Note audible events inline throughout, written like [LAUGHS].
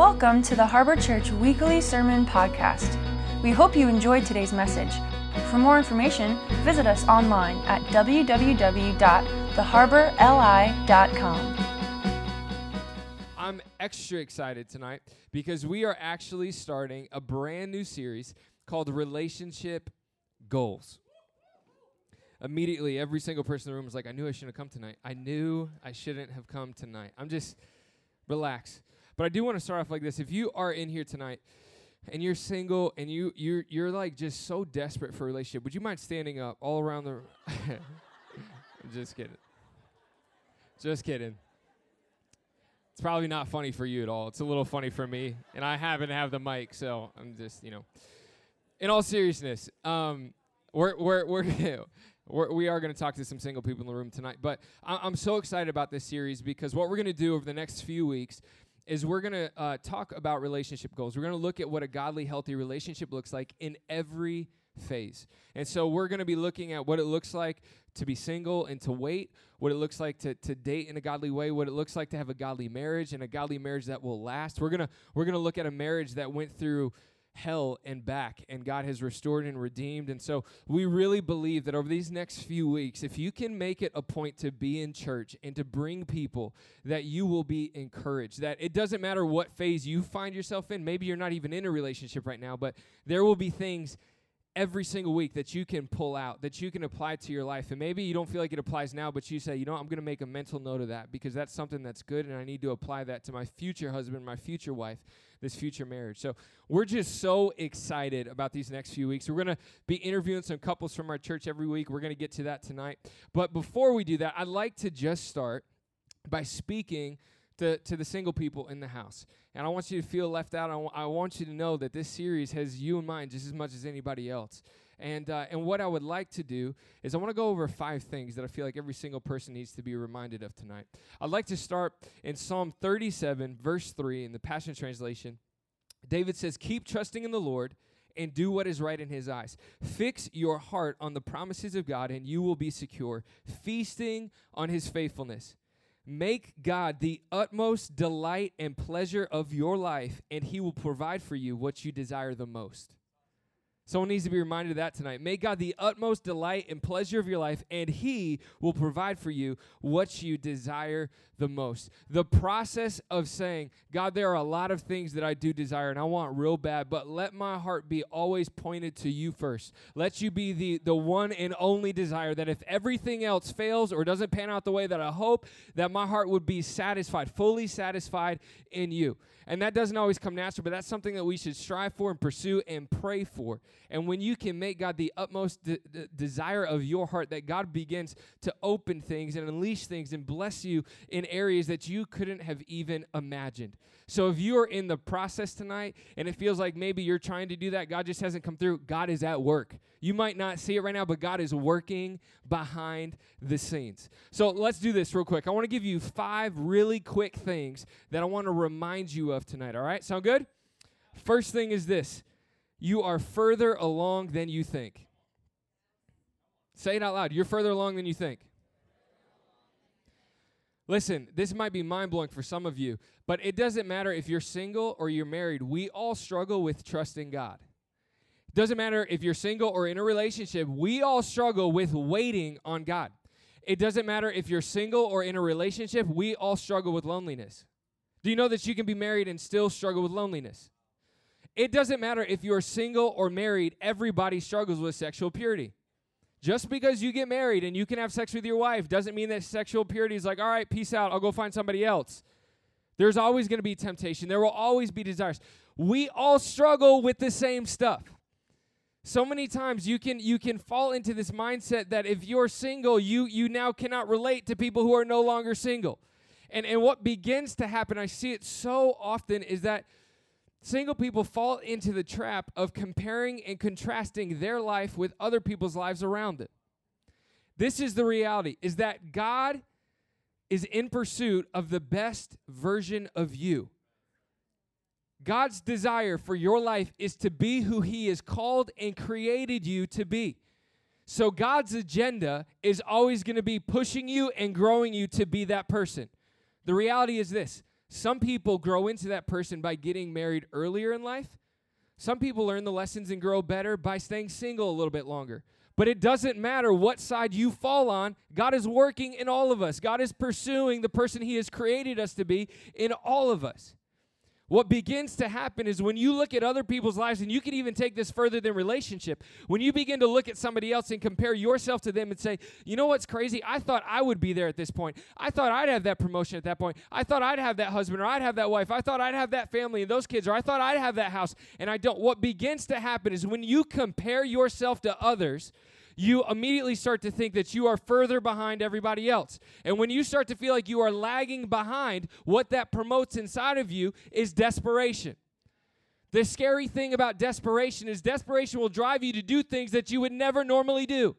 Welcome to the Harbor Church Weekly Sermon Podcast. We hope you enjoyed today's message. For more information, visit us online at www.theharborli.com. I'm extra excited tonight because we are actually starting a brand new series called Relationship Goals. Immediately, every single person in the room was like, I knew I shouldn't have come tonight. I knew I shouldn't have come tonight. I'm just, relax. But I do want to start off like this. If you are in here tonight and you're single and you you're you're like just so desperate for a relationship, would you mind standing up all around the [LAUGHS] just kidding. Just kidding. It's probably not funny for you at all. It's a little funny for me, and I happen to have the mic, so I'm just, you know. In all seriousness, um, we're we're we're [LAUGHS] we're, we are going to talk to some single people in the room tonight, but I- I'm so excited about this series because what we're going to do over the next few weeks is we're going to uh, talk about relationship goals. We're going to look at what a godly, healthy relationship looks like in every phase. And so we're going to be looking at what it looks like to be single and to wait, what it looks like to, to date in a godly way, what it looks like to have a godly marriage and a godly marriage that will last. We're going to we're going to look at a marriage that went through hell and back, and God has restored and redeemed. And so we really believe that over these next few weeks, if you can make it a point to be in church and to bring people, that you will be encouraged. That it doesn't matter what phase you find yourself in. Maybe you're not even in a relationship right now, but there will be things every single week that you can pull out, that you can apply to your life. And maybe you don't feel like it applies now, but you say, you know, I'm going to make a mental note of that because that's something that's good and I need to apply that to my future husband, my future wife, this future marriage. So we're just so excited about these next few weeks. We're going to be interviewing some couples from our church every week. We're going to get to that tonight. But before we do that, I'd like to just start by speaking to, to the single people in the house. And I want you to feel left out. I, want you to know that this series has you in mind just as much as anybody else. And, uh, and what I would like to do is I want to go over five things that I feel like every single person needs to be reminded of tonight. I'd like to start in Psalm 37, verse 3 in the Passion Translation. David says, Keep trusting in the Lord and do what is right in his eyes. Fix your heart on the promises of God, and you will be secure, feasting on his faithfulness. Make God the utmost delight and pleasure of your life, and He will provide for you what you desire the most. Someone needs to be reminded of that tonight. Make God the utmost delight and pleasure of your life, and He will provide for you what you desire the most. The process of saying, God, there are a lot of things that I do desire and I want real bad, but let my heart be always pointed to you first. Let you be the, the one and only desire that if everything else fails or doesn't pan out the way that I hope, that my heart would be satisfied, fully satisfied in you. And that doesn't always come natural, but that's something that we should strive for and pursue and pray for. And when you can make God the utmost de- de- desire of your heart, that God begins to open things and unleash things and bless you in areas that you couldn't have even imagined. So if you are in the process tonight and it feels like maybe you're trying to do that, God just hasn't come through, God is at work. You might not see it right now, but God is working behind the scenes. So let's do this real quick. I want to give you five really quick things that I want to remind you of tonight. All right? Sound good? First thing is this you are further along than you think. Say it out loud. You're further along than you think. Listen, this might be mind blowing for some of you, but it doesn't matter if you're single or you're married. We all struggle with trusting God. It doesn't matter if you're single or in a relationship, we all struggle with waiting on God. It doesn't matter if you're single or in a relationship, we all struggle with loneliness. Do you know that you can be married and still struggle with loneliness? It doesn't matter if you're single or married, everybody struggles with sexual purity. Just because you get married and you can have sex with your wife doesn't mean that sexual purity is like, all right, peace out, I'll go find somebody else. There's always going to be temptation, there will always be desires. We all struggle with the same stuff. So many times you can you can fall into this mindset that if you're single, you you now cannot relate to people who are no longer single. And and what begins to happen, I see it so often is that Single people fall into the trap of comparing and contrasting their life with other people's lives around them. This is the reality is that God is in pursuit of the best version of you. God's desire for your life is to be who he has called and created you to be. So God's agenda is always going to be pushing you and growing you to be that person. The reality is this Some people grow into that person by getting married earlier in life. Some people learn the lessons and grow better by staying single a little bit longer. But it doesn't matter what side you fall on, God is working in all of us. God is pursuing the person He has created us to be in all of us. What begins to happen is when you look at other people's lives, and you can even take this further than relationship, when you begin to look at somebody else and compare yourself to them and say, you know what's crazy? I thought I would be there at this point. I thought I'd have that promotion at that point. I thought I'd have that husband or I'd have that wife. I thought I'd have that family and those kids, or I thought I'd have that house, and I don't. What begins to happen is when you compare yourself to others, you immediately start to think that you are further behind everybody else. And when you start to feel like you are lagging behind, what that promotes inside of you is desperation. The scary thing about desperation is desperation will drive you to do things that you would never normally do.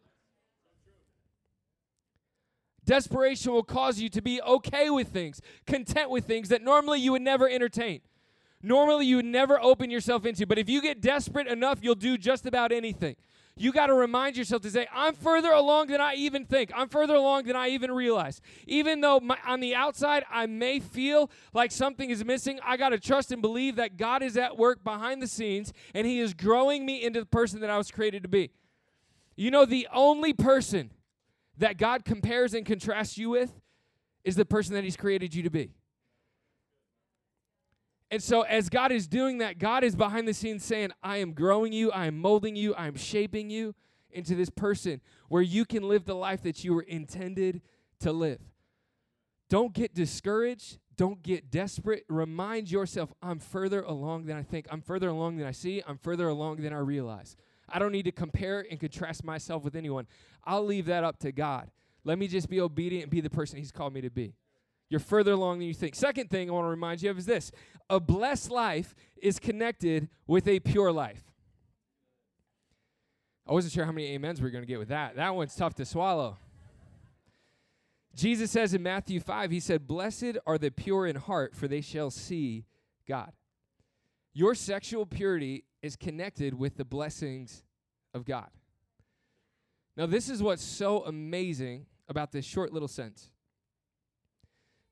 Desperation will cause you to be okay with things, content with things that normally you would never entertain. Normally you would never open yourself into, but if you get desperate enough, you'll do just about anything you got to remind yourself to say, I'm further along than I even think. I'm further along than I even realize. Even though my, on the outside I may feel like something is missing, I got to trust and believe that God is at work behind the scenes and He is growing me into the person that I was created to be. You know, the only person that God compares and contrasts you with is the person that He's created you to be. And so, as God is doing that, God is behind the scenes saying, I am growing you, I am molding you, I am shaping you into this person where you can live the life that you were intended to live. Don't get discouraged. Don't get desperate. Remind yourself, I'm further along than I think. I'm further along than I see. I'm further along than I realize. I don't need to compare and contrast myself with anyone. I'll leave that up to God. Let me just be obedient and be the person He's called me to be. You're further along than you think. Second thing I want to remind you of is this a blessed life is connected with a pure life. I wasn't sure how many amens we are going to get with that. That one's tough to swallow. Jesus says in Matthew 5, He said, Blessed are the pure in heart, for they shall see God. Your sexual purity is connected with the blessings of God. Now, this is what's so amazing about this short little sentence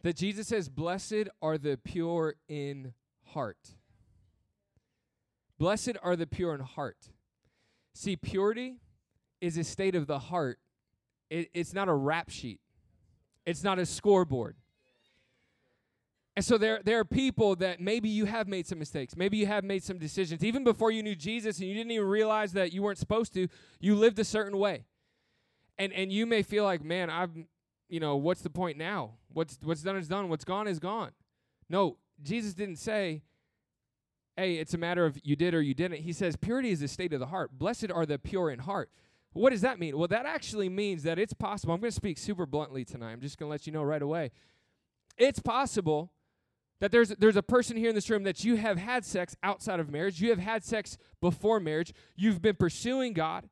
that Jesus says, Blessed are the pure in heart. Blessed are the pure in heart. See, purity is a state of the heart, it, it's not a rap sheet, it's not a scoreboard. And so there, there are people that maybe you have made some mistakes. Maybe you have made some decisions. Even before you knew Jesus and you didn't even realize that you weren't supposed to, you lived a certain way. And, and you may feel like, man, I've you know, what's the point now? What's what's done is done. What's gone is gone. No, Jesus didn't say, hey, it's a matter of you did or you didn't. He says purity is the state of the heart. Blessed are the pure in heart. What does that mean? Well, that actually means that it's possible. I'm going to speak super bluntly tonight. I'm just going to let you know right away. It's possible that there's there's a person here in this room that you have had sex outside of marriage. You have had sex before marriage. You've been pursuing God.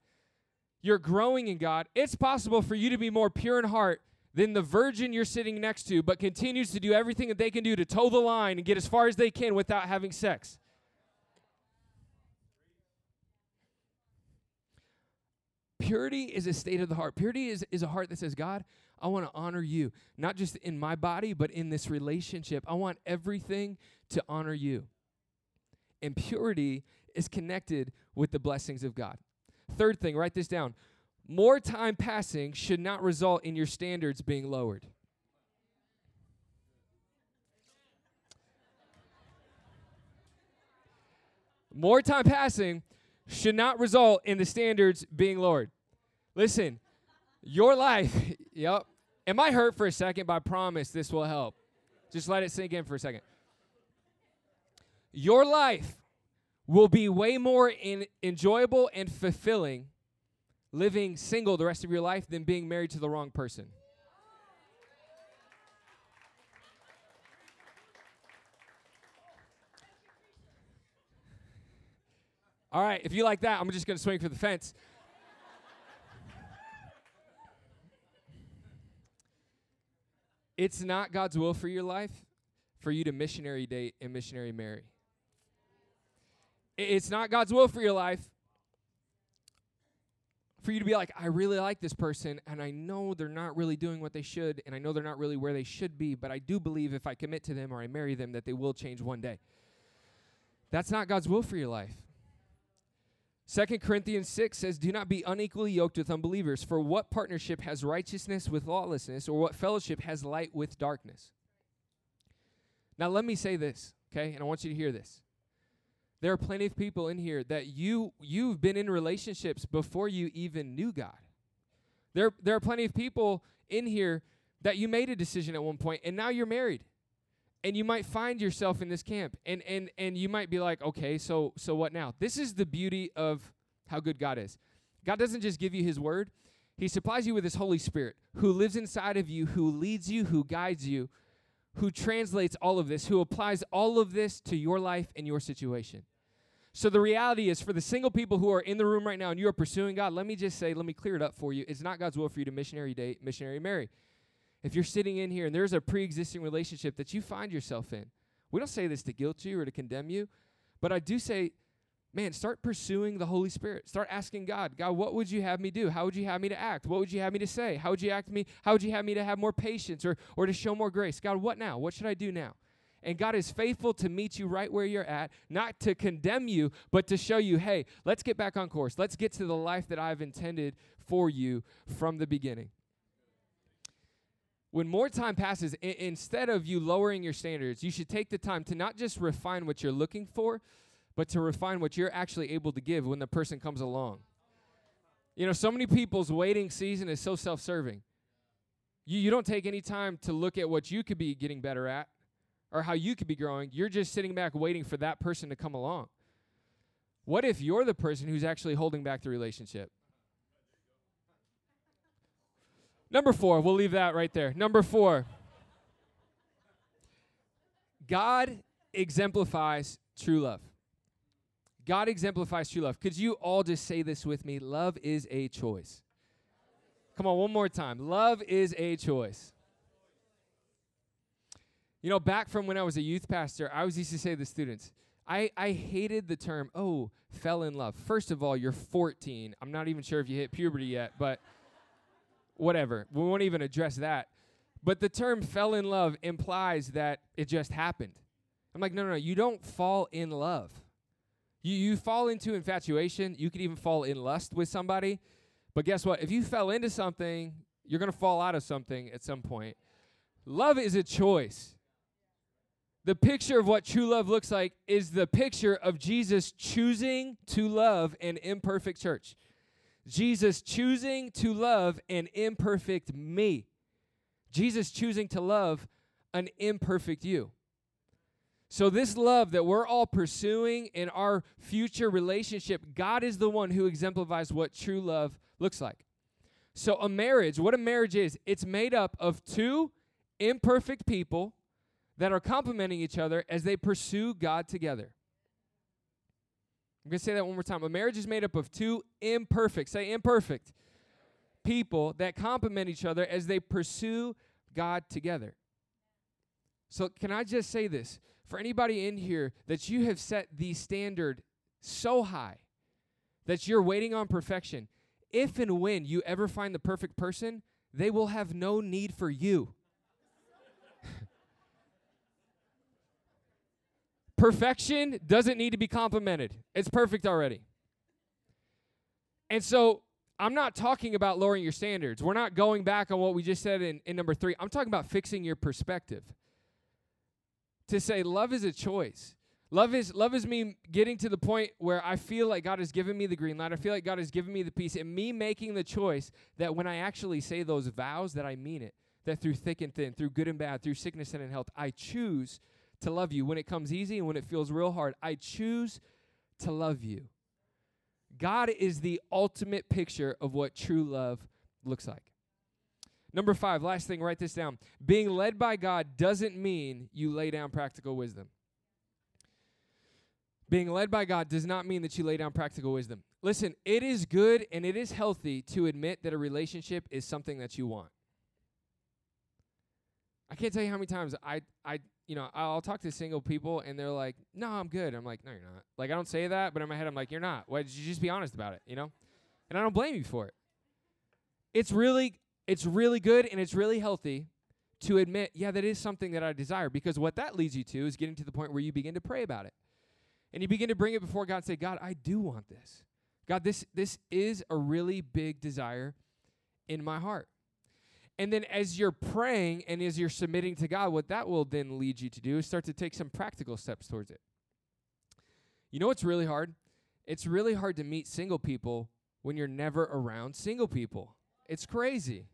You're growing in God. It's possible for you to be more pure in heart than the virgin you're sitting next to, but continues to do everything that they can do to toe the line and get as far as they can without having sex. Purity is a state of the heart. Purity is, is a heart that says, God, I want to honor you, not just in my body, but in this relationship. I want everything to honor you. And purity is connected with the blessings of God. Third thing, write this down more time passing should not result in your standards being lowered. More time passing should not result in the standards being lowered. Listen, your life, [LAUGHS] yep. Am I hurt for a second, but I promise this will help. Just let it sink in for a second. Your life will be way more in, enjoyable and fulfilling living single the rest of your life than being married to the wrong person. All right, if you like that, I'm just going to swing for the fence. it's not God's will for your life for you to missionary date and missionary marry. It's not God's will for your life for you to be like, I really like this person, and I know they're not really doing what they should, and I know they're not really where they should be, but I do believe if I commit to them or I marry them, that they will change one day. That's not God's will for your life. Second Corinthians 6 says, Do not be unequally yoked with unbelievers, for what partnership has righteousness with lawlessness, or what fellowship has light with darkness? Now, let me say this, okay? And I want you to hear this. There are plenty of people in here that you you've been in relationships before you even knew God. There there are plenty of people in here that you made a decision at one point and now you're married. And you might find yourself in this camp and and and you might be like, "Okay, so so what now?" This is the beauty of how good God is. God doesn't just give you his word. He supplies you with his Holy Spirit who lives inside of you, who leads you, who guides you who translates all of this, who applies all of this to your life and your situation. So the reality is for the single people who are in the room right now and you are pursuing God, let me just say, let me clear it up for you. It's not God's will for you to missionary date, missionary marry. If you're sitting in here and there's a pre-existing relationship that you find yourself in, we don't say this to guilt you or to condemn you, but I do say man, start pursuing the Holy Spirit. Start asking God, God, what would you have me do? How would you have me to act? What would you have me to say? How would you act me? How would you have me to have more patience or or to show more grace? God, what now? What should I do now? And God is faithful to meet you right where you're at, not to condemn you, but to show you, hey, let's get back on course. Let's get to the life that I've intended for you from the beginning. When more time passes, I- instead of you lowering your standards, you should take the time to not just refine what you're looking for, but to refine what you're actually able to give when the person comes along. You know, so many people's waiting season is so self serving. You, you don't take any time to look at what you could be getting better at or how you could be growing. You're just sitting back waiting for that person to come along. What if you're the person who's actually holding back the relationship? Number four, we'll leave that right there. Number four, God exemplifies true love. God exemplifies true love. Could you all just say this with me? Love is a choice. Come on, one more time. Love is a choice. You know, back from when I was a youth pastor, I always used to say to the students, I, I hated the term, oh, fell in love. First of all, you're 14. I'm not even sure if you hit puberty yet, but whatever. We won't even address that. But the term fell in love implies that it just happened. I'm like, no, no, no. You don't fall in love. You, you fall into infatuation. You could even fall in lust with somebody. But guess what? If you fell into something, you're going to fall out of something at some point. Love is a choice. The picture of what true love looks like is the picture of Jesus choosing to love an imperfect church. Jesus choosing to love an imperfect me. Jesus choosing to love an imperfect you. So, this love that we're all pursuing in our future relationship, God is the one who exemplifies what true love looks like. So, a marriage, what a marriage is, it's made up of two imperfect people that are complementing each other as they pursue God together. I'm going to say that one more time. A marriage is made up of two imperfect, say imperfect, people that complement each other as they pursue God together. So, can I just say this? For anybody in here that you have set the standard so high that you're waiting on perfection, if and when you ever find the perfect person, they will have no need for you. [LAUGHS] Perfection doesn't need to be complimented, it's perfect already. And so I'm not talking about lowering your standards. We're not going back on what we just said in, in number three. I'm talking about fixing your perspective. To say love is a choice. Love is love is me getting to the point where I feel like God has given me the green light. I feel like God has given me the peace, and me making the choice that when I actually say those vows, that I mean it. That through thick and thin, through good and bad, through sickness and in health, I choose to love you. When it comes easy and when it feels real hard, I choose to love you. God is the ultimate picture of what true love looks like. Number five, last thing, write this down. Being led by God doesn't mean you lay down practical wisdom. Being led by God does not mean that you lay down practical wisdom. Listen, it is good and it is healthy to admit that a relationship is something that you want. I can't tell you how many times I, I, you know, I'll talk to single people and they're like, "No, I'm good." I'm like, "No, you're not." Like I don't say that, but in my head I'm like, "You're not." Why did you just be honest about it? You know? And I don't blame you for it. it's really it's really good and it's really healthy to admit, yeah, that is something that I desire because what that leads you to is getting to the point where you begin to pray about it. And you begin to bring it before God and say, God, I do want this. God, this this is a really big desire in my heart. And then as you're praying and as you're submitting to God, what that will then lead you to do is start to take some practical steps towards it. You know what's really hard? It's really hard to meet single people when you're never around single people. It's crazy.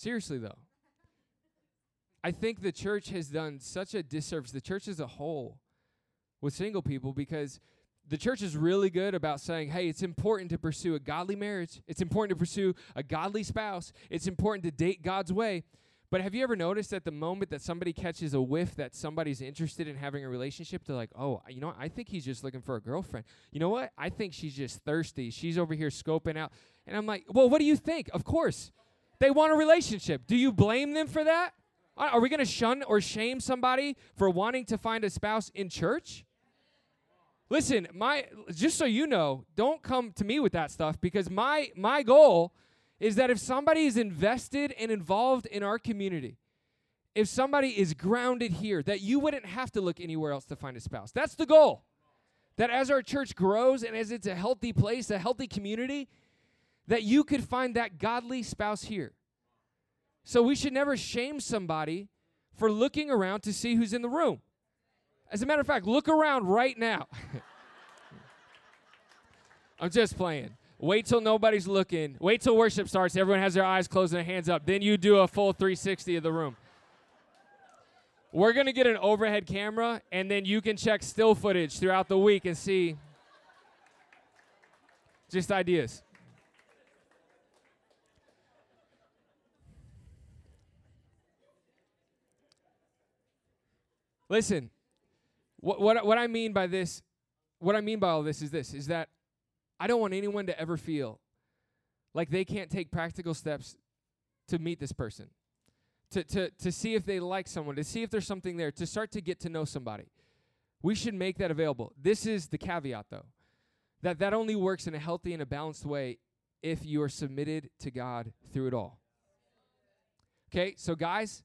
Seriously, though, I think the church has done such a disservice, the church as a whole, with single people because the church is really good about saying, hey, it's important to pursue a godly marriage. It's important to pursue a godly spouse. It's important to date God's way. But have you ever noticed that the moment that somebody catches a whiff that somebody's interested in having a relationship, they're like, oh, you know what? I think he's just looking for a girlfriend. You know what? I think she's just thirsty. She's over here scoping out. And I'm like, well, what do you think? Of course. They want a relationship. Do you blame them for that? Are we going to shun or shame somebody for wanting to find a spouse in church? Listen, my just so you know, don't come to me with that stuff because my my goal is that if somebody is invested and involved in our community, if somebody is grounded here, that you wouldn't have to look anywhere else to find a spouse. That's the goal. That as our church grows and as it's a healthy place, a healthy community, that you could find that godly spouse here. So we should never shame somebody for looking around to see who's in the room. As a matter of fact, look around right now. [LAUGHS] I'm just playing. Wait till nobody's looking. Wait till worship starts. Everyone has their eyes closed and their hands up. Then you do a full 360 of the room. We're going to get an overhead camera, and then you can check still footage throughout the week and see just ideas. Listen, what, what, what I mean by this, what I mean by all this is this, is that I don't want anyone to ever feel like they can't take practical steps to meet this person, to, to, to see if they like someone, to see if there's something there, to start to get to know somebody. We should make that available. This is the caveat, though, that that only works in a healthy and a balanced way if you are submitted to God through it all. Okay, so guys,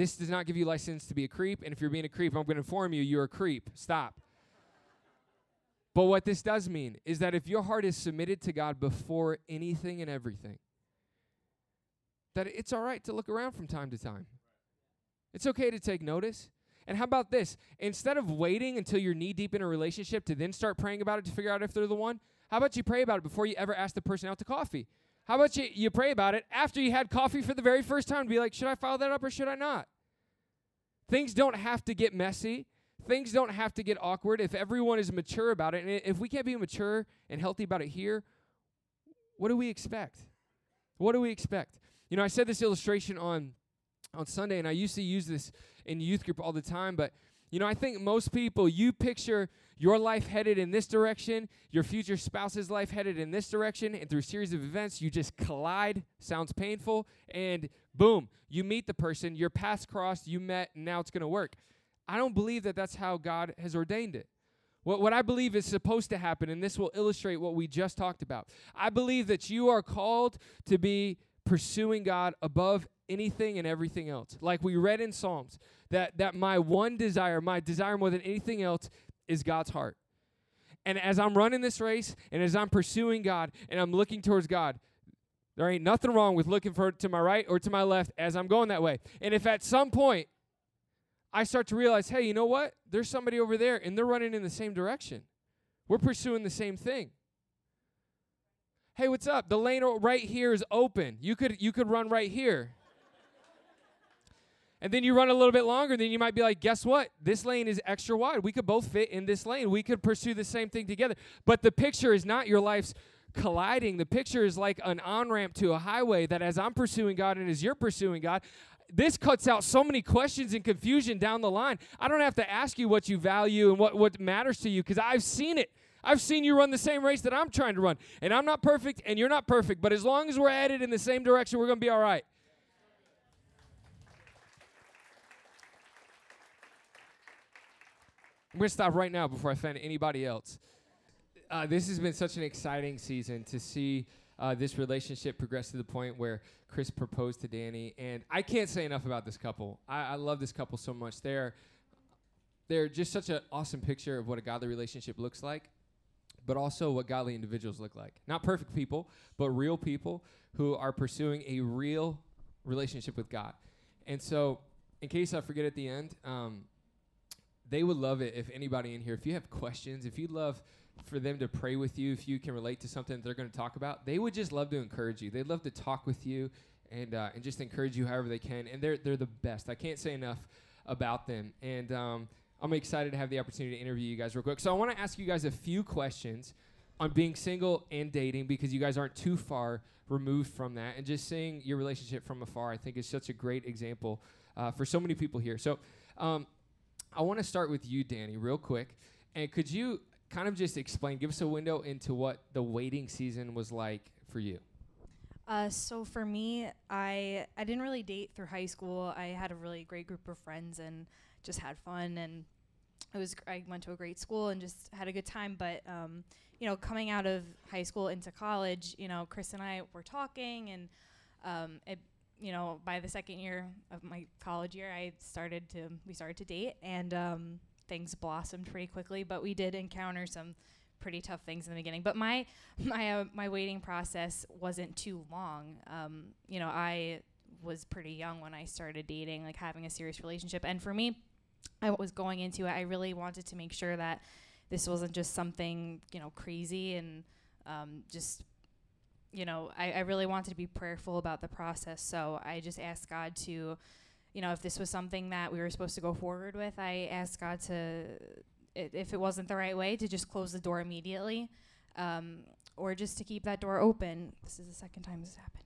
this does not give you license to be a creep. And if you're being a creep, I'm going to inform you you're a creep. Stop. But what this does mean is that if your heart is submitted to God before anything and everything, that it's all right to look around from time to time. It's okay to take notice. And how about this? Instead of waiting until you're knee deep in a relationship to then start praying about it to figure out if they're the one, how about you pray about it before you ever ask the person out to coffee? How about you, you pray about it after you had coffee for the very first time be like, should I follow that up or should I not? Things don't have to get messy. Things don't have to get awkward if everyone is mature about it. And if we can't be mature and healthy about it here, what do we expect? What do we expect? You know, I said this illustration on on Sunday, and I used to use this in youth group all the time, but you know, I think most people, you picture your life headed in this direction, your future spouse's life headed in this direction, and through a series of events, you just collide. Sounds painful, and boom, you meet the person, your paths crossed, you met, and now it's going to work. I don't believe that that's how God has ordained it. What, what I believe is supposed to happen, and this will illustrate what we just talked about. I believe that you are called to be pursuing God above anything and everything else. Like we read in Psalms, that, that my one desire, my desire more than anything else, is God's heart. And as I'm running this race and as I'm pursuing God and I'm looking towards God, there ain't nothing wrong with looking for to my right or to my left as I'm going that way. And if at some point I start to realize, hey, you know what? There's somebody over there and they're running in the same direction. We're pursuing the same thing. Hey, what's up? The lane right here is open. You could you could run right here. And then you run a little bit longer, then you might be like, guess what? This lane is extra wide. We could both fit in this lane. We could pursue the same thing together. But the picture is not your life's colliding. The picture is like an on ramp to a highway that as I'm pursuing God and as you're pursuing God, this cuts out so many questions and confusion down the line. I don't have to ask you what you value and what, what matters to you because I've seen it. I've seen you run the same race that I'm trying to run. And I'm not perfect and you're not perfect. But as long as we're headed in the same direction, we're going to be all right. I'm going to stop right now before I offend anybody else. Uh, this has been such an exciting season to see uh, this relationship progress to the point where Chris proposed to Danny. And I can't say enough about this couple. I, I love this couple so much. They're, they're just such an awesome picture of what a godly relationship looks like, but also what godly individuals look like. Not perfect people, but real people who are pursuing a real relationship with God. And so, in case I forget at the end, um, they would love it if anybody in here, if you have questions, if you'd love for them to pray with you, if you can relate to something that they're going to talk about, they would just love to encourage you. They'd love to talk with you and uh, and just encourage you however they can. And they're they're the best. I can't say enough about them. And um, I'm excited to have the opportunity to interview you guys real quick. So I want to ask you guys a few questions on being single and dating because you guys aren't too far removed from that. And just seeing your relationship from afar, I think, is such a great example uh, for so many people here. So. Um, I want to start with you, Danny, real quick. And could you kind of just explain, give us a window into what the waiting season was like for you? Uh, so for me, I I didn't really date through high school. I had a really great group of friends and just had fun and it was I went to a great school and just had a good time. But um, you know, coming out of high school into college, you know, Chris and I were talking and um, it you know, by the second year of my college year, I started to we started to date, and um, things blossomed pretty quickly. But we did encounter some pretty tough things in the beginning. But my [LAUGHS] my uh, my waiting process wasn't too long. Um, you know, I was pretty young when I started dating, like having a serious relationship, and for me, I was going into it. I really wanted to make sure that this wasn't just something you know crazy and um, just you know, I, I really wanted to be prayerful about the process. So I just asked God to, you know, if this was something that we were supposed to go forward with, I asked God to, if it wasn't the right way, to just close the door immediately, um, or just to keep that door open. This is the second time this happened.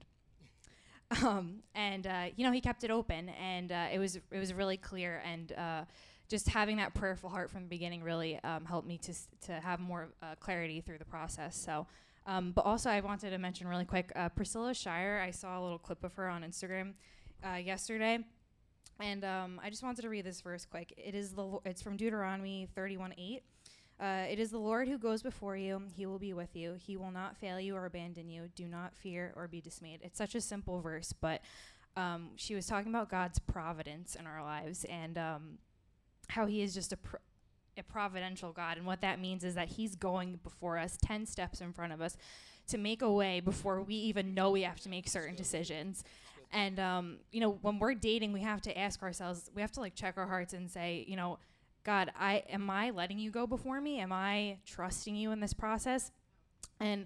[LAUGHS] Um, and uh, you know, he kept it open, and uh, it was it was really clear, and uh, just having that prayerful heart from the beginning really um, helped me to s- to have more uh, clarity through the process. So um, but also, I wanted to mention really quick uh, Priscilla Shirer. I saw a little clip of her on Instagram uh, yesterday, and um, I just wanted to read this verse quick. It is the it's from Deuteronomy 31:8. Uh, it is the Lord who goes before you. He will be with you. He will not fail you or abandon you. Do not fear or be dismayed. It's such a simple verse, but um, she was talking about God's providence in our lives and um, how He is just a a providential God. And what that means is that He's going before us 10 steps in front of us to make a way before we even know we have to make certain decisions. And, um, you know, when we're dating, we have to ask ourselves, we have to like check our hearts and say, you know, God, I am I letting you go before me? Am I trusting you in this process? And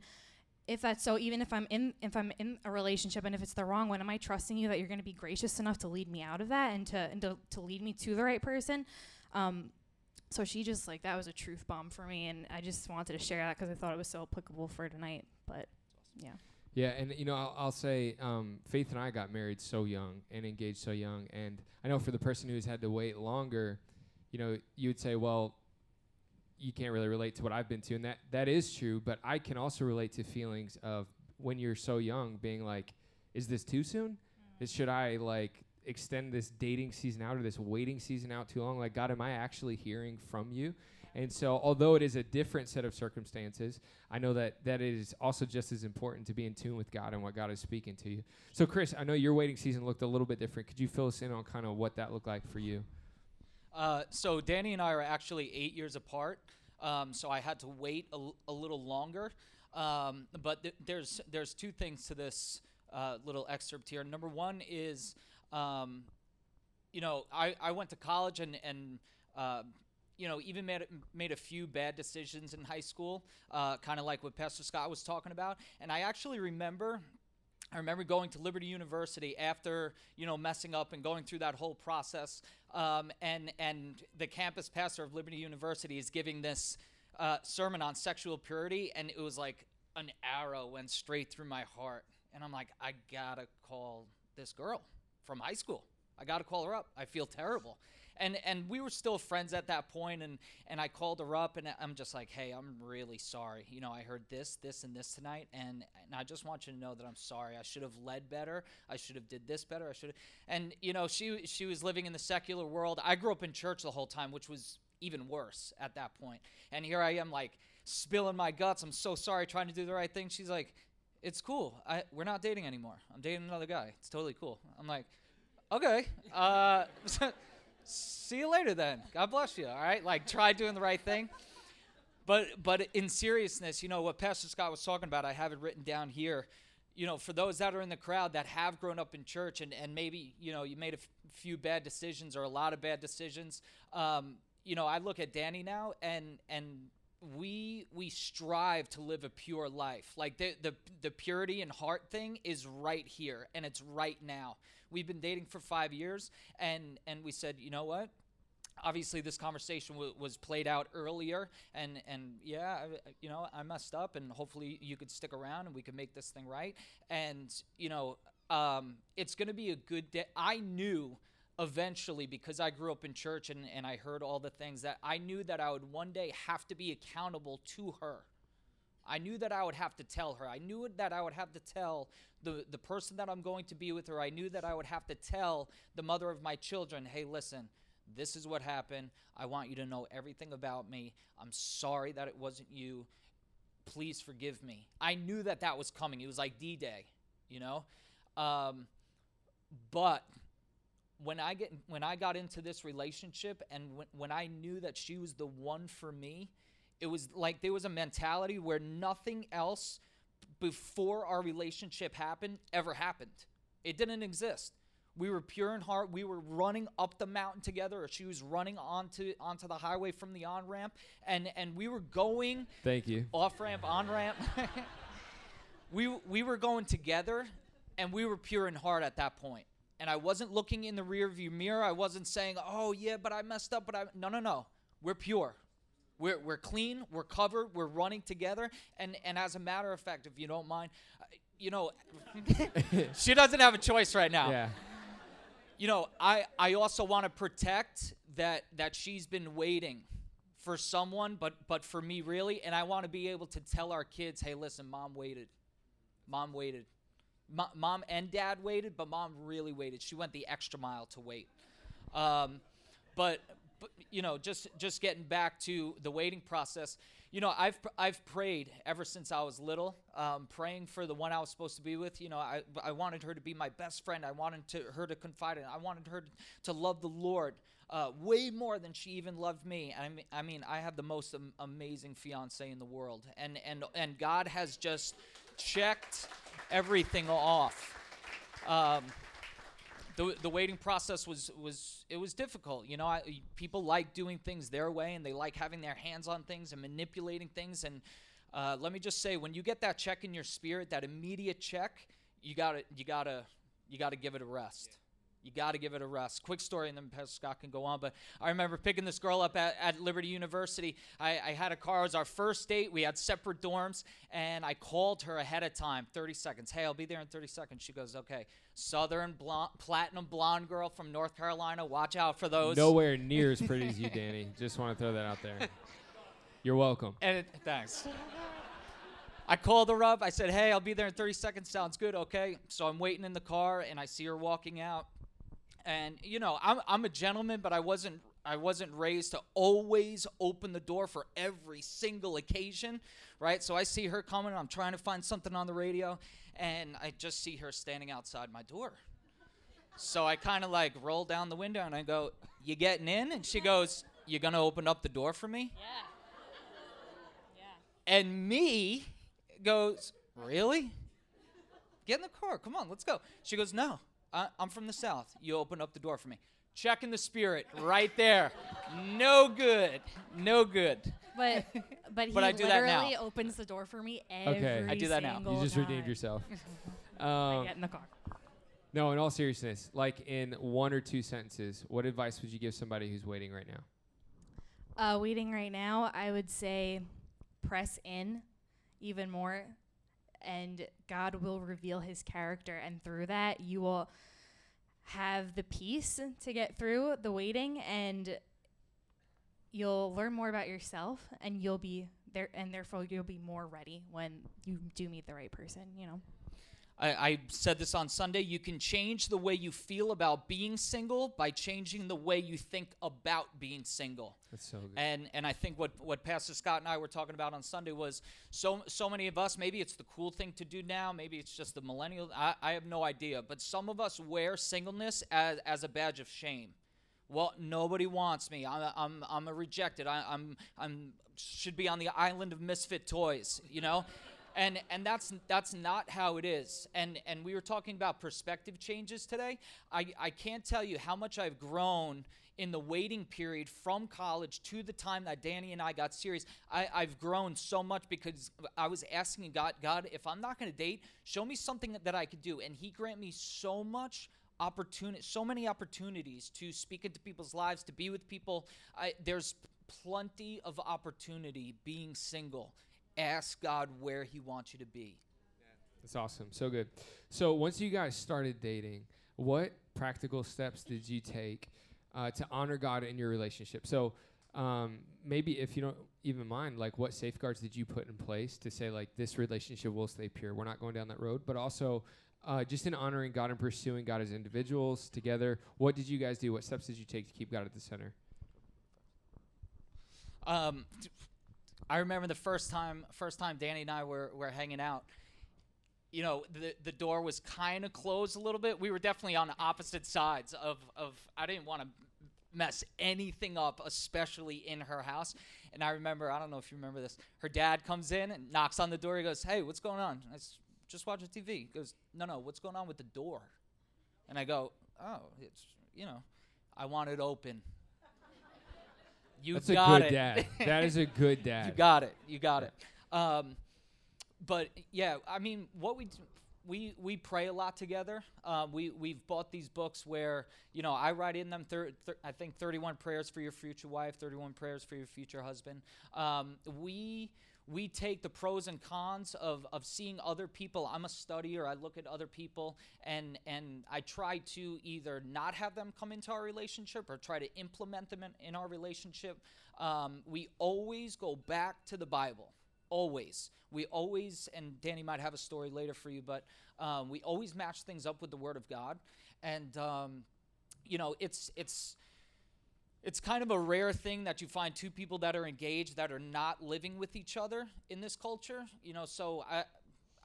if that's so, even if I'm in if I'm in a relationship and if it's the wrong one, am I trusting you that you're going to be gracious enough to lead me out of that and to and to, to lead me to the right person? Um, so she just like that was a truth bomb for me and i just wanted to share that because i thought it was so applicable for tonight but yeah yeah and you know i'll, I'll say um, faith and i got married so young and engaged so young and i know for the person who's had to wait longer you know you would say well you can't really relate to what i've been to and that that is true but i can also relate to feelings of when you're so young being like is this too soon mm. is, should i like extend this dating season out or this waiting season out too long. Like, God, am I actually hearing from you? And so, although it is a different set of circumstances, I know that that is also just as important to be in tune with God and what God is speaking to you. So, Chris, I know your waiting season looked a little bit different. Could you fill us in on kind of what that looked like for you? Uh, so, Danny and I are actually eight years apart. Um, so, I had to wait a, little longer. Um, but th- there's there's two things to this uh, little excerpt here. Number one is um, you know, I, I went to college and, and uh, you know, even made, made a few bad decisions in high school, uh, kind of like what Pastor Scott was talking about. And I actually remember I remember going to Liberty University after you know messing up and going through that whole process, um, and and the campus pastor of Liberty University is giving this uh, sermon on sexual purity, and it was like an arrow went straight through my heart, and I'm like, I gotta call this girl from high school. I got to call her up. I feel terrible. And and we were still friends at that point and and I called her up and I'm just like, "Hey, I'm really sorry. You know, I heard this, this and this tonight and and I just want you to know that I'm sorry. I should have led better. I should have did this better. I should have." And you know, she she was living in the secular world. I grew up in church the whole time, which was even worse at that point. And here I am, like spilling my guts. I'm so sorry, trying to do the right thing. She's like, "It's cool. I, we're not dating anymore. I'm dating another guy. It's totally cool." I'm like, "Okay, uh, [LAUGHS] see you later then. God bless you. All right, like try doing the right thing." But but in seriousness, you know what Pastor Scott was talking about. I have it written down here you know, for those that are in the crowd that have grown up in church and, and maybe, you know, you made a f- few bad decisions or a lot of bad decisions, um, you know, I look at Danny now and, and we we strive to live a pure life. Like the, the the purity and heart thing is right here and it's right now. We've been dating for 5 years and and we said, "You know what? obviously this conversation w- was played out earlier and and yeah I, you know i messed up and hopefully you could stick around and we could make this thing right and you know um, it's going to be a good day i knew eventually because i grew up in church and, and i heard all the things that i knew that i would one day have to be accountable to her I knew that I would have to tell her. I knew that I would have to tell the, the person that I'm going to be with her. I knew that I would have to tell the mother of my children, hey, listen, this is what happened. I want you to know everything about me. I'm sorry that it wasn't you. Please forgive me. I knew that that was coming. It was like D Day, you know? Um, but when I get when I got into this relationship and when, when I knew that she was the one for me, it was like there was a mentality where nothing else before our relationship happened ever happened. It didn't exist. We were pure in heart. We were running up the mountain together, or she was running onto onto the highway from the on ramp, and and we were going. Thank you. Off ramp, on ramp. [LAUGHS] we we were going together, and we were pure in heart at that point. And I wasn't looking in the rearview mirror. I wasn't saying, "Oh yeah, but I messed up." But I no no no. We're pure. We're, we're clean, we're covered, we're running together. And, and as a matter of fact, if you don't mind, uh, you know, [LAUGHS] she doesn't have a choice right now. Yeah you know, I I also want to protect that that she's been waiting for someone, but but for me really, and I want to be able to tell our kids, hey, listen, mom waited, mom waited, mom and dad waited, but mom really waited. She went the extra mile to wait. Um, but but you know, just just getting back to the waiting process you know, I've I've prayed ever since I was little, um, praying for the one I was supposed to be with. You know, I I wanted her to be my best friend. I wanted to, her to confide in. I wanted her to love the Lord uh, way more than she even loved me. I mean, I mean, I have the most am- amazing fiance in the world, and and and God has just checked everything off. Um, the, the waiting process was was it was difficult. You know, I, people like doing things their way, and they like having their hands on things and manipulating things. And uh, let me just say, when you get that check in your spirit, that immediate check, you gotta you gotta you gotta give it a rest. You got to give it a rest. Quick story, and then Pastor Scott can go on. But I remember picking this girl up at, at Liberty University. I, I, had a car. It was our first date. We had separate dorms, and I called her ahead of time, 30 seconds. Hey, I'll be there in 30 seconds. She goes, okay. Southern blonde, platinum blonde girl from North Carolina. Watch out for those. Nowhere near as pretty as you, [LAUGHS] Danny. Just want to throw that out there. You're welcome. And it, thanks. I called her up. I said, "Hey, I'll be there in 30 seconds. Sounds good, okay?" So I'm waiting in the car, and I see her walking out and you know I'm, I'm a gentleman but i wasn't i wasn't raised to always open the door for every single occasion right? So i see her coming i'm trying to find something on the radio and i just see her standing outside my door. So i kind of like roll down the window and i go you getting in? And she goes you gonna open up the door for me? Yeah. Yeah. And me goes really? Get in the car come on let's go. She goes no uh, I'm from the South. You open up the door for me. Check in the spirit right there. No good. No good. But [LAUGHS] but he But I do that now. literally opens the door for me every Okay. I do that now. single You just redeemed time. yourself. [LAUGHS] I Um, get in the car. no, in all seriousness, like in one or two sentences, what advice would you give somebody who's waiting right now? Uh, waiting right now, I would say press in even more, and God will reveal His character, and through that, you will have the peace to get through the waiting, and you'll learn more about yourself, and you'll be there, and therefore you'll be more ready when you do meet the right person. You know. I, I said this on Sunday. You can change the way you feel about being single by changing the way you think about being single. That's so good. And and I think what, what Pastor Scott and I were talking about on Sunday was so so many of us. Maybe it's the cool thing to do now. Maybe it's just the millennial. I, I have no idea. But some of us wear singleness as as a badge of shame. Well, nobody wants me. I'm I'm I'm a rejected. I, I'm I'm should be on the island of misfit toys. You know and and that's that's not how it is. And and we were talking about perspective changes today. I i can't tell you how much i've grown in the waiting period from college to the time that danny and i got serious. I, i've grown so much because i was asking god god if i'm not going to date show me something that i could do. And he grant me so much opportunity so many opportunities to speak into people's lives to be with people. I, there's plenty of opportunity being single ask God where He wants you to be. That's awesome. So good. So once you guys started dating, what practical steps did you take uh, to honor God in your relationship? So um, maybe if you don't even mind, like what safeguards did you put in place to say like this relationship will stay pure? We're not going down that road, but also. Uh, just in honoring God and pursuing God as individuals together, what did you guys do? What steps did you take to keep God at the center? Um, I remember the first time first time Danny and I were, were hanging out. You know, the the door was kind of closed a little bit. We were definitely on opposite sides of of I didn't want to mess anything up, especially in her house. And I remember, I don't know if you remember this. Her dad comes in and knocks on the door. He goes, "Hey, what's going on?" I s- just watching TV. He goes, "No, no, what's going on with the door?" And I go, "Oh, it's you know, I want it open." You That's a got good it. dad. [LAUGHS] that is a good dad. You got it. You got it. Um, but yeah, I mean, what we d- we we pray a lot together. Uh, we we've bought these books where you know I write in them. Thir- thir- I think thirty-one prayers for your future wife, thirty-one prayers for your future husband. Um, we we take the pros and cons of, of seeing other people. I'm a studier. I look at other people and and i try to either not have them come into our relationship or try to implement them in, in our relationship. Um, we always go back to the bible. Always. We always and danny might have a story later for you but um, we always match things up with the word of god. And um, you know it's it's it's kind of a rare thing that you find two people that are engaged that are not living with each other in this culture. You know, so I,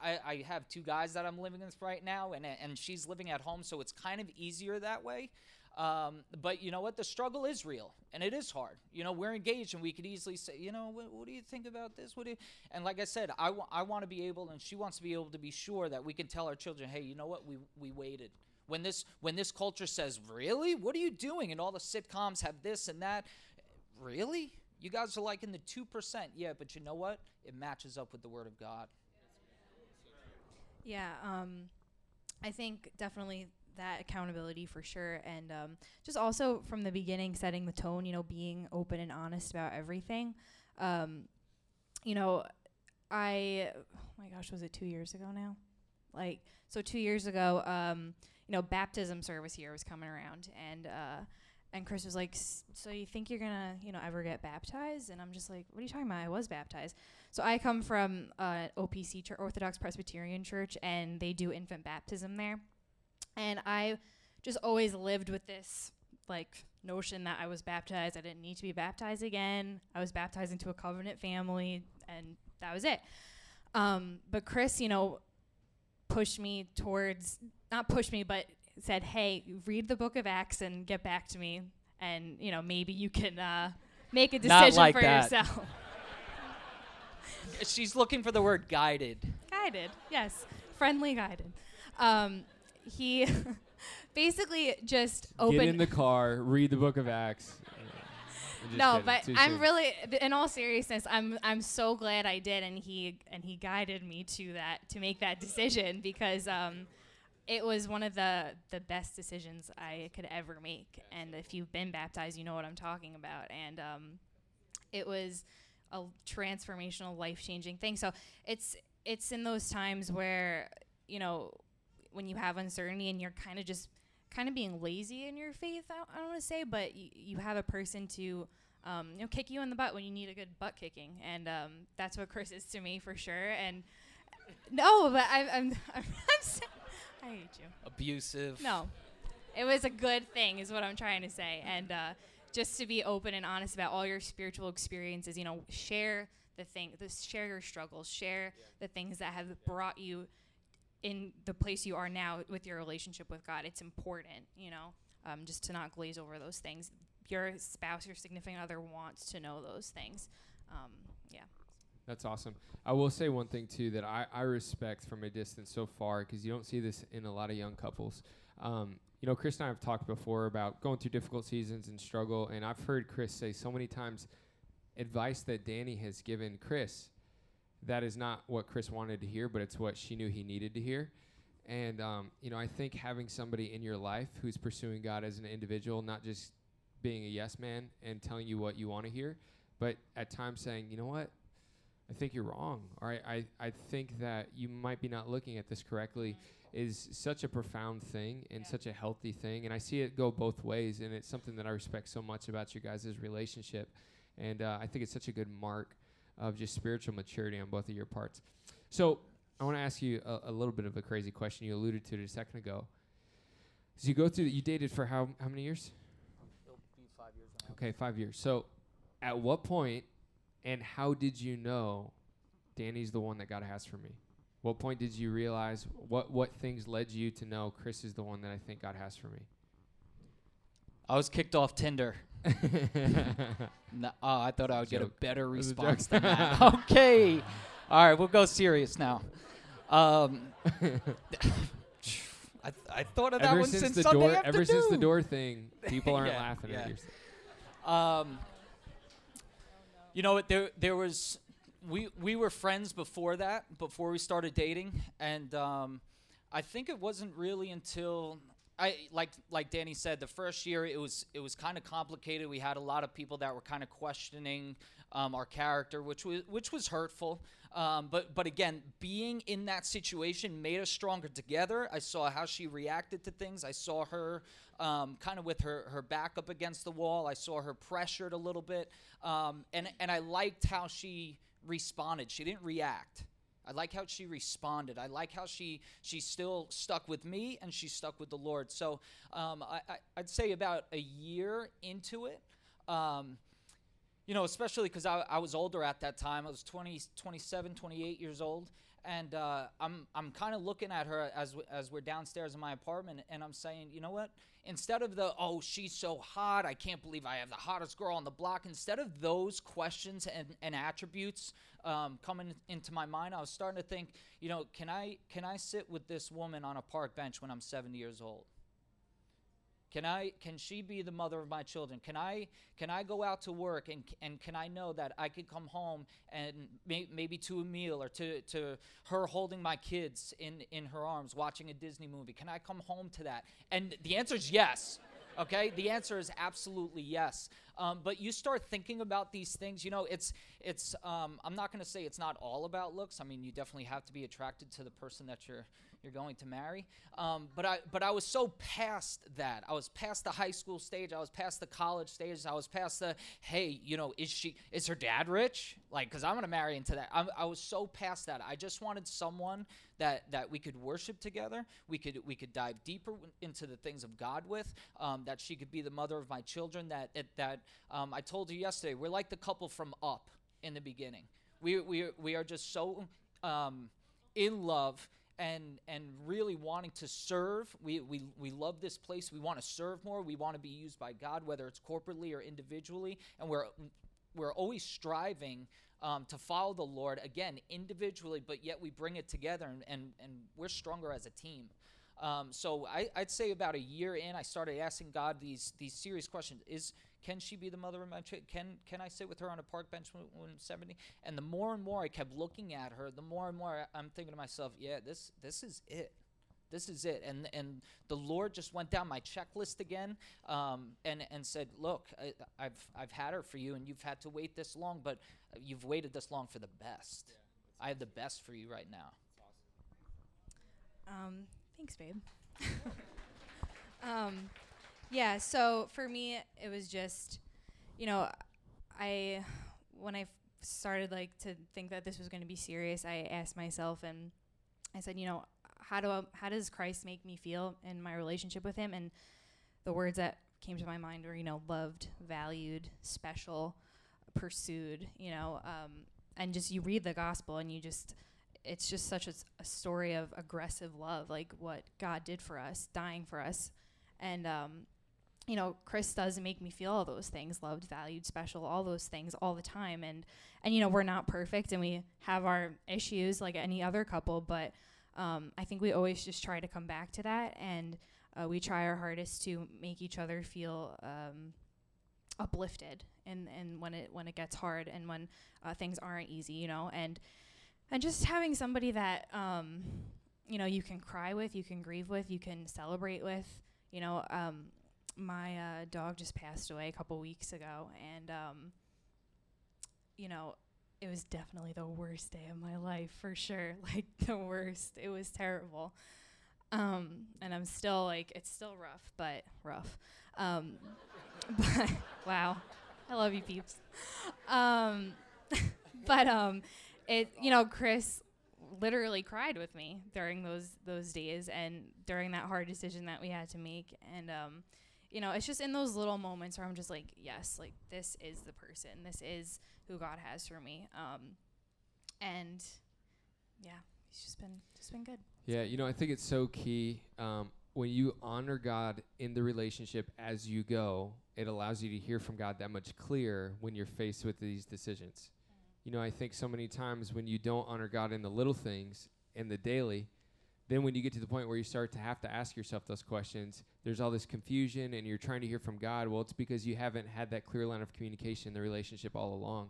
I, I have two guys that I'm living with right now, and and she's living at home, so it's kind of easier that way. Um, but you know what? The struggle is real, and it is hard. You know, we're engaged, and we could easily say, you know, what, what do you think about this? What do you? And like I said, I, wa- I want to be able, and she wants to be able to be sure that we can tell our children, hey, you know what? We we waited. When this when this culture says, really, what are you doing? And all the sitcoms have this and that. Really? You guys are like in the two percent, yeah. But you know what? It matches up with the Word of God. Yeah, um, I think definitely that accountability for sure, and um, just also from the beginning setting the tone. You know, being open and honest about everything. Um, you know, I oh my gosh, was it two years ago now? Like so, two years ago, um, you know, baptism service here was coming around, and uh, and Chris was like, "S- "So you think you're gonna, you know, ever get baptized?" And I'm just like, "What are you talking about? I was baptized." So I come from uh, OPC, Church, Orthodox Presbyterian Church, and they do infant baptism there. And I just always lived with this like notion that I was baptized. I didn't need to be baptized again. I was baptized into a covenant family, and that was it. Um, but Chris, you know, pushed me towards not pushed me, but said, "Hey, read the Book of Acts and get back to me, and you know maybe you can uh, make a Not decision like for that. yourself." [LAUGHS] She's looking for the word guided. guided yes friendly guided um he [LAUGHS] basically just Get opened in the car, read the book of Acts. No kidding. but i'm soon. really in all seriousness i'm i'm so glad i did and he and he guided me to that to make that decision because um it was one of the the best decisions i could ever make. And if you've been baptized you know what i'm talking about. And um it was a transformational life-changing thing. So it's it's in those times where you know when you have uncertainty and you're kind of just kind of being lazy in your faith i, I don't want to say but y- you have a person to um, you know kick you in the butt when you need a good butt kicking. And um, that's what chris is to me for sure. And no but I, i'm [LAUGHS] i'm, I'm I hate you. abusive. No, it was a good thing, is what I'm trying to say. And uh, just to be open and honest about all your spiritual experiences, you know, share the thing, the, share your struggles, share the things that have brought you in the place you are now with your relationship with God. It's important, you know, um, just to not glaze over those things. Your spouse, your significant other wants to know those things. Um, yeah. That's awesome. I will say one thing too that I, I respect from a distance so far because you don't see this in a lot of young couples. Um, you know, Chris and I have talked before about going through difficult seasons and struggle, and I've heard Chris say so many times advice that Danny has given Chris that is not what Chris wanted to hear, but it's what she knew he needed to hear. And um, you know, I think having somebody in your life who's pursuing God as an individual, not just being a yes man and telling you what you want to hear, but at times saying, you know what, I think you're wrong, or I, I, I think that you might be not looking at this correctly, is such a profound thing and Yeah. such a healthy thing. And I see it go both ways, and it's something that I respect so much about your guys' relationship. And uh, I think it's such a good mark of just spiritual maturity on both of your parts. So I want to ask you a, a little bit of a crazy question. You alluded to it a second ago. So you go through, you dated for how, how many years? It'll be five years now. Okay, five years. So, at what point and how did you know Danny's the one that God has for me? What point did you realize what what things led you to know Chris is the one that I think God has for me? I was kicked off Tinder. [LAUGHS] No, oh, I thought I would get a better response than that. [LAUGHS] okay. All right, we'll go serious now. Um, [LAUGHS] I, I thought of that ever one since since the Sunday door, ever since the door thing, people aren't Yeah, laughing yeah. at you. Um, you know what? There, there was we we were friends before that, before we started dating, and um, I think it wasn't really until I like like Danny said, the first year it was it was kind of complicated. We had a lot of people that were kind of questioning um, our character, which was which was hurtful. Um, but but again, being in that situation made us stronger together. I saw how she reacted to things. I saw her um, kind of with her her back up against the wall. I saw her pressured a little bit, um, and and I liked how she responded. She didn't react. I like how she responded. I like how she she still stuck with me and she stuck with the Lord. So um, I, I, I'd say about a year into it, um, you know, especially because I, I was older at that time. I was 20, 27, 28 years old. And uh, I'm, I'm kind of looking at her as, as we're downstairs in my apartment, and I'm saying, you know what? Instead of the, oh, she's so hot, I can't believe I have the hottest girl on the block, instead of those questions and, and attributes um, coming into my mind, I was starting to think, you know, can I, can I sit with this woman on a park bench when I'm 70 years old? Can I can she be the mother of my children? Can I can I go out to work and and can I know that I could come home and may, maybe to a meal or to to her holding my kids in in her arms watching a Disney movie? Can I come home to that? And the answer is yes. Okay, the answer is absolutely yes. Um, but you start thinking about these things. You know, it's it's. Um, I'm not going to say it's not all about looks. I mean, you definitely have to be attracted to the person that you're you're going to marry. Um, but I but I was so past that. I was past the high school stage. I was past the college stage. I was past the hey, you know, is she is her dad rich? Like, cause I'm gonna marry into that. I'm, I was so past that. I just wanted someone that that we could worship together. We could we could dive deeper into the things of God with. Um, that she could be the mother of my children. That that um, I told you yesterday. We're like the couple from Up in the beginning. We we we are just so um, in love and and really wanting to serve. We we we love this place. We want to serve more. We want to be used by God, whether it's corporately or individually, and we're we're always striving um, to follow the Lord again individually, but yet we bring it together, and and, and we're stronger as a team. Um, so I, I'd say about a year in, I started asking God these these serious questions: Is can she be the mother of my child? Can can I sit with her on a park bench when, when 70? And the more and more I kept looking at her, the more and more I'm thinking to myself, yeah, this this is it. This is it. And and the Lord just went down my checklist again, um, and and said, look, I, I've I've had her for you, and you've had to wait this long, but you've waited this long for the best. I have the best for you right now. Um, thanks, babe. [LAUGHS] um, yeah. So for me, it was just, you know, I when I started like to think that this was going to be serious, I asked myself and I said, you know, how do I, how does Christ make me feel in my relationship with Him? And the words that came to my mind were, you know, loved, valued, special, pursued. You know, um, and just you read the gospel and you just it's just such a, a, story of aggressive love, like what God did for us, dying for us, and um, you know, Chris does make me feel all those things, loved, valued, special, all those things all the time. And and you know, we're not perfect and we have our issues like any other couple, but um, I think we always just try to come back to that and uh, we try our hardest to make each other feel um, uplifted and and when it when it gets hard and when uh, things aren't easy, you know, and and just having somebody that um, you know you can cry with, you can grieve with, you can celebrate with, you know. Um, my uh, dog just passed away a couple weeks ago, and um, you know, it was definitely the worst day of my life for sure. [LAUGHS] Like the worst. It was terrible. Um, and I'm still like, it's still rough, but rough. Um, [LAUGHS] but wow, I love you, peeps. Um, [LAUGHS] but um, it, you know, Chris literally cried with me during those those days and during that hard decision that we had to make, and um, you know, it's just in those little moments where I'm just like, yes, like this is the person, this is who God has for me. Um, and yeah, he's just been just been good. Yeah, you know, I think it's so key um, when you honor God in the relationship as you go. It allows you to hear from God that much clearer when you're faced with these decisions. You know, I think so many times when you don't honor God in the little things in the daily, then when you get to the point where you start to have to ask yourself those questions, there's all this confusion and you're trying to hear from God. Well, it's because you haven't had that clear line of communication in the relationship all along.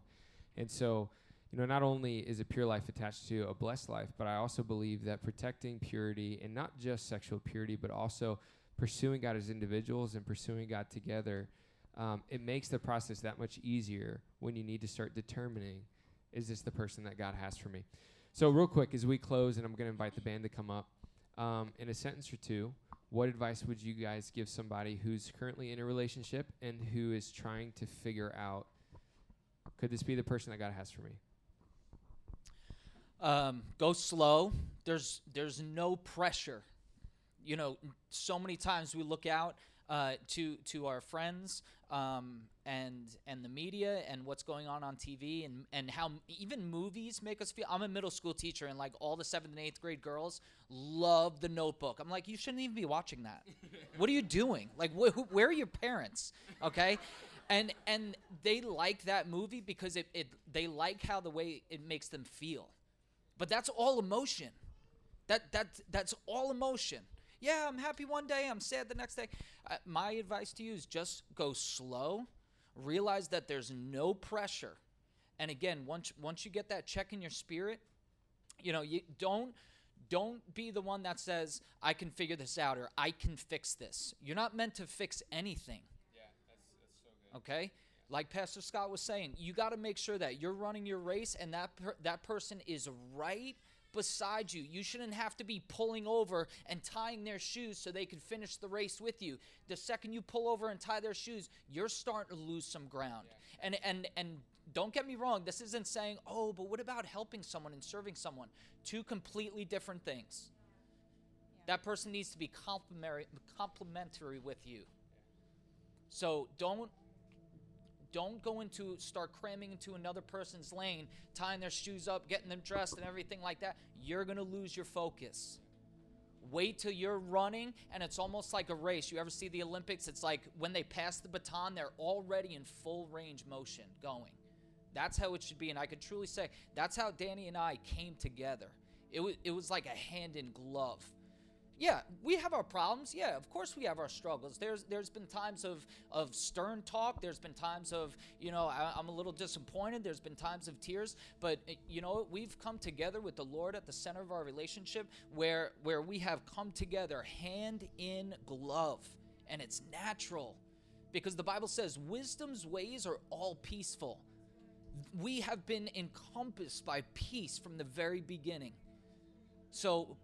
And so, you know, not only is a pure life attached to a blessed life, but I also believe that protecting purity and not just sexual purity, but also pursuing God as individuals and pursuing God together, um, it makes the process that much easier when you need to start determining is this the person that God has for me? So, real quick, as we close, and I'm going to invite the band to come up, um, in a sentence or two, what advice would you guys give somebody who's currently in a relationship and who is trying to figure out could this be the person that God has for me? Um, go slow. There's there's no pressure. You know, so many times we look out uh, to to our friends um, and and the media and what's going on on TV and and how even movies make us feel. I'm a middle school teacher and like all the seventh and eighth grade girls love The Notebook. I'm like, you shouldn't even be watching that. [LAUGHS] what are you doing? Like, wh- wh- where are your parents? Okay. And and they like that movie because it, it they like how the way it makes them feel, but that's all emotion. That that that's all emotion. Yeah, I'm happy one day, I'm sad the next day. Uh, my advice to you is just go slow. Realize that there's no pressure. And again, once once you get that check in your spirit, you know, you don't don't be the one that says I can figure this out or I can fix this. You're not meant to fix anything. Yeah, that's, that's so good. Okay? Like Pastor Scott was saying, you got to make sure that you're running your race and that per- that person is right beside you. You shouldn't have to be pulling over and tying their shoes so they can finish the race with you. The second you pull over and tie their shoes, you're starting to lose some ground. Yeah. And and and don't get me wrong, this isn't saying, "Oh, but what about helping someone and serving someone?" Two completely different things. Yeah. That person needs to be complimentary complimentary with you. So don't don't go into start cramming into another person's lane, tying their shoes up, getting them dressed, and everything like that. You're going to lose your focus. Wait till you're running, and it's almost like a race. You ever see the Olympics? It's like when they pass the baton, they're already in full range motion going. That's how it should be. And I could truly say that's how Danny and I came together. It was, it was like a hand in glove yeah, we have our problems. Yeah, of course we have our struggles. There's there's been times of of stern talk. There's been times of you know I, am a little disappointed. There's been times of tears. But eh, you know we've come together with the Lord at the center of our relationship, where where we have come together hand in glove, and it's natural, because the Bible says wisdom's ways are all peaceful. We have been encompassed by peace from the very beginning. So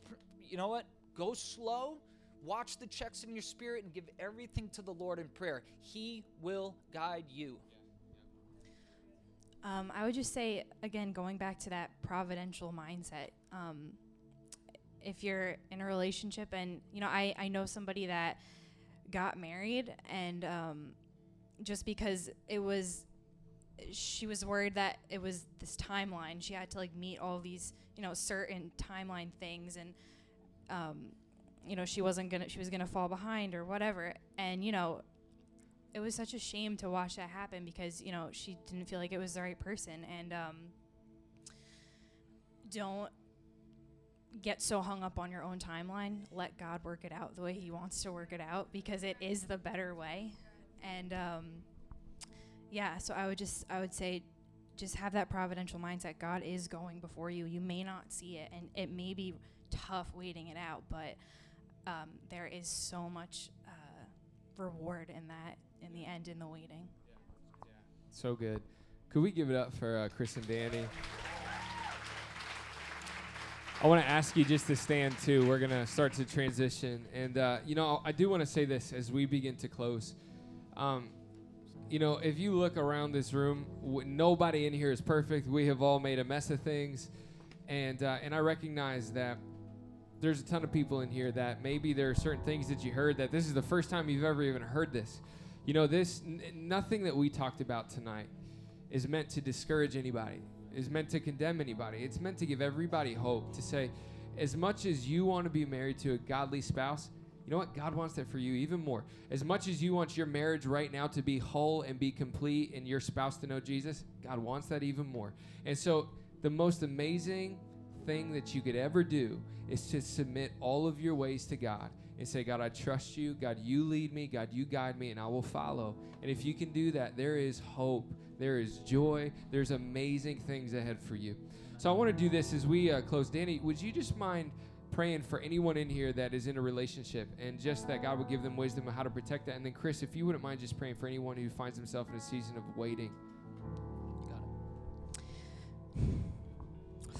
you know what? Go slow, watch the checks in your spirit, and give everything to the Lord in prayer. He will guide you. Um, I would just say, again, going back to that providential mindset, um, if you're in a relationship and you know I I know somebody that got married and um, just because it was she was worried that it was this timeline she had to like meet all these you know certain timeline things and um, you know she wasn't gonna she was gonna fall behind or whatever. And you know it was such a shame to watch that happen because you know she didn't feel like it was the right person. And um, don't get so hung up on your own timeline. Let god work it out the way he wants to work it out because it is the better way. And um, yeah so i would just i would say just have that providential mindset. God is going before you. You may not see it and it may be tough waiting it out but um, there is so much uh, reward in that in the end in the waiting So good. Could we give it up for uh, Chris and Danny? I want to ask you just to stand too. We're going to start to transition. And, uh, you know, I do want to say this as we begin to close. Um, you know, if you look around this room, w- nobody in here is perfect. We have all made a mess of things. And, uh, and I recognize that there's a ton of people in here that maybe there are certain things that you heard that this is the first time you've ever even heard this. You know, this, n- nothing that we talked about tonight is meant to discourage anybody, is meant to condemn anybody. It's meant to give everybody hope to say, as much as you want to be married to a godly spouse, you know what? God wants that for you even more. As much as you want your marriage right now to be whole and be complete and your spouse to know Jesus, God wants that even more. And so, the most amazing thing that you could ever do is to submit all of your ways to God and say, God, I trust you. God, you lead me. God, you guide me, and I will follow. And if you can do that, there is hope, there is joy, there's amazing things ahead for you. So I want to do this as we uh, close. Danny, would you just mind praying for anyone in here that is in a relationship and just that God would give them wisdom on how to protect that? And then, Chris, if you wouldn't mind just praying for anyone who finds himself in a season of waiting.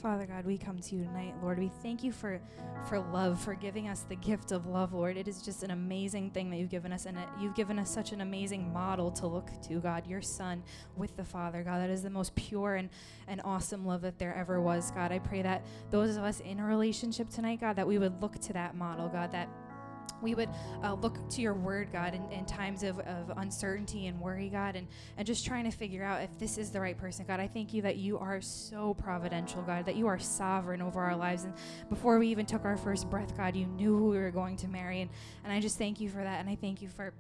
Father God, we come to you tonight, Lord. We thank you for for love, for giving us the gift of love, Lord. It is just an amazing thing that you've given us, and you've given us such an amazing model to look to, God, your Son with the Father, God. That is the most pure and, and awesome love that there ever was, God. I pray that those of us in a relationship tonight, God, that we would look to that model, God, that we would uh, look to your word, God, in, in times of, of uncertainty and worry, God, and, and just trying to figure out if this is the right person, God. I thank you that you are so providential, God, that you are sovereign over our lives. And before we even took our first breath, God, you knew who we were going to marry. And, and I just thank you for that. And I thank you for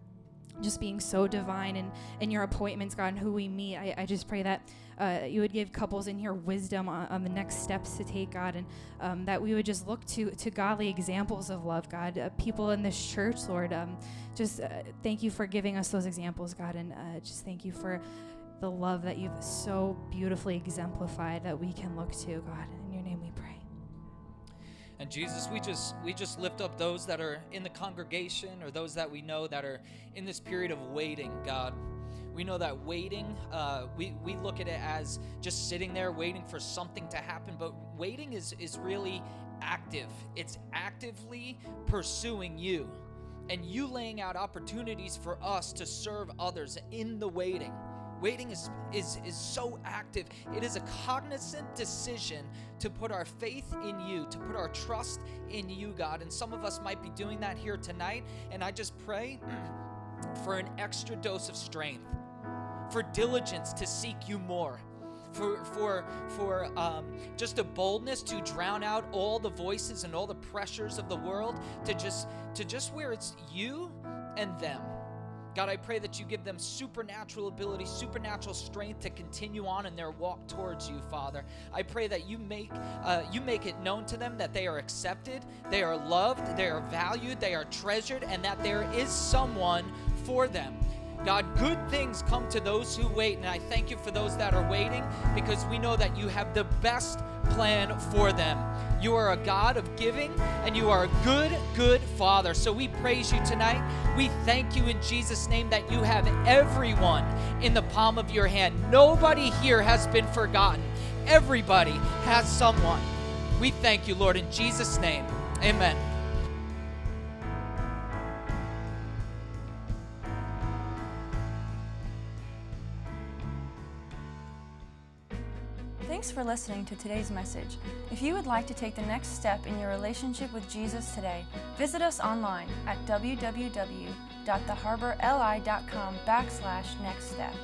just being so divine and in your appointments, God, and who we meet. I, I just pray that uh, you would give couples in here wisdom on, on the next steps to take, God, and um, that we would just look to to godly examples of love, God. Uh, people in this church, Lord, um, just uh, thank you for giving us those examples, God, and uh, just thank you for the love that you've so beautifully exemplified that we can look to, God. In your name we pray. And Jesus, we just we just lift up those that are in the congregation or those that we know that are in this period of waiting, God. We know that waiting, uh, we, we look at it as just sitting there waiting for something to happen, but waiting is, is really active. It's actively pursuing you and you laying out opportunities for us to serve others in the waiting. Waiting is, is, is so active. It is a cognizant decision to put our faith in you, to put our trust in you, God. And some of us might be doing that here tonight. And I just pray [CLEARS THROAT] for an extra dose of strength, for diligence to seek you more. For, for, for um, just a boldness to drown out all the voices and all the pressures of the world to just to just where it's you and them God, I pray that you give them supernatural ability, supernatural strength to continue on in their walk towards you, Father. I pray that you make uh, you make it known to them that they are accepted, they are loved, they are valued, they are treasured, and that there is someone for them. God, good things come to those who wait, and I thank you for those that are waiting because we know that you have the best plan for them. You are a God of giving, and you are a good, good Father. So we praise you tonight. We thank you in Jesus' name that you have everyone in the palm of your hand. Nobody here has been forgotten, everybody has someone. We thank you, Lord, in Jesus' name. Amen. Thanks for listening to today's message. If you would like to take the next step in your relationship with Jesus today, visit us online at www.theharborli.com backslash next step.